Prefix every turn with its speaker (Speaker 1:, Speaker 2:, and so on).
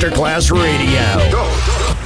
Speaker 1: Masterclass Radio.